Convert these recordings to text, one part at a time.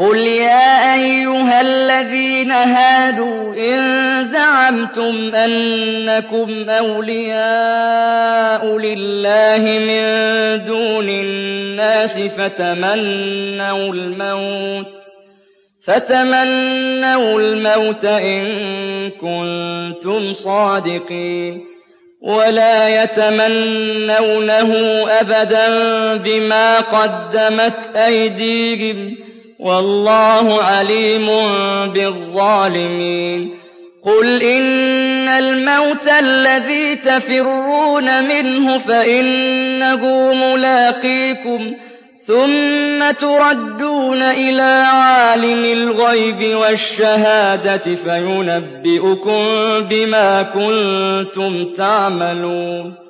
قل يا أيها الذين هادوا إن زعمتم أنكم أولياء لله من دون الناس فتمنوا الموت فتمنوا الموت إن كنتم صادقين ولا يتمنونه أبدا بما قدمت أيديهم والله عليم بالظالمين. قل إن الموت الذي تفرون منه فإنه ملاقيكم ثم تردون إلى عالم الغيب والشهادة فينبئكم بما كنتم تعملون.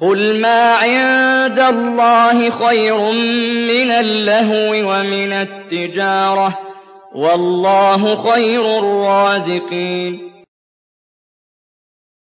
قل ما عند الله خير من اللهو ومن التجارة والله خير الرازقين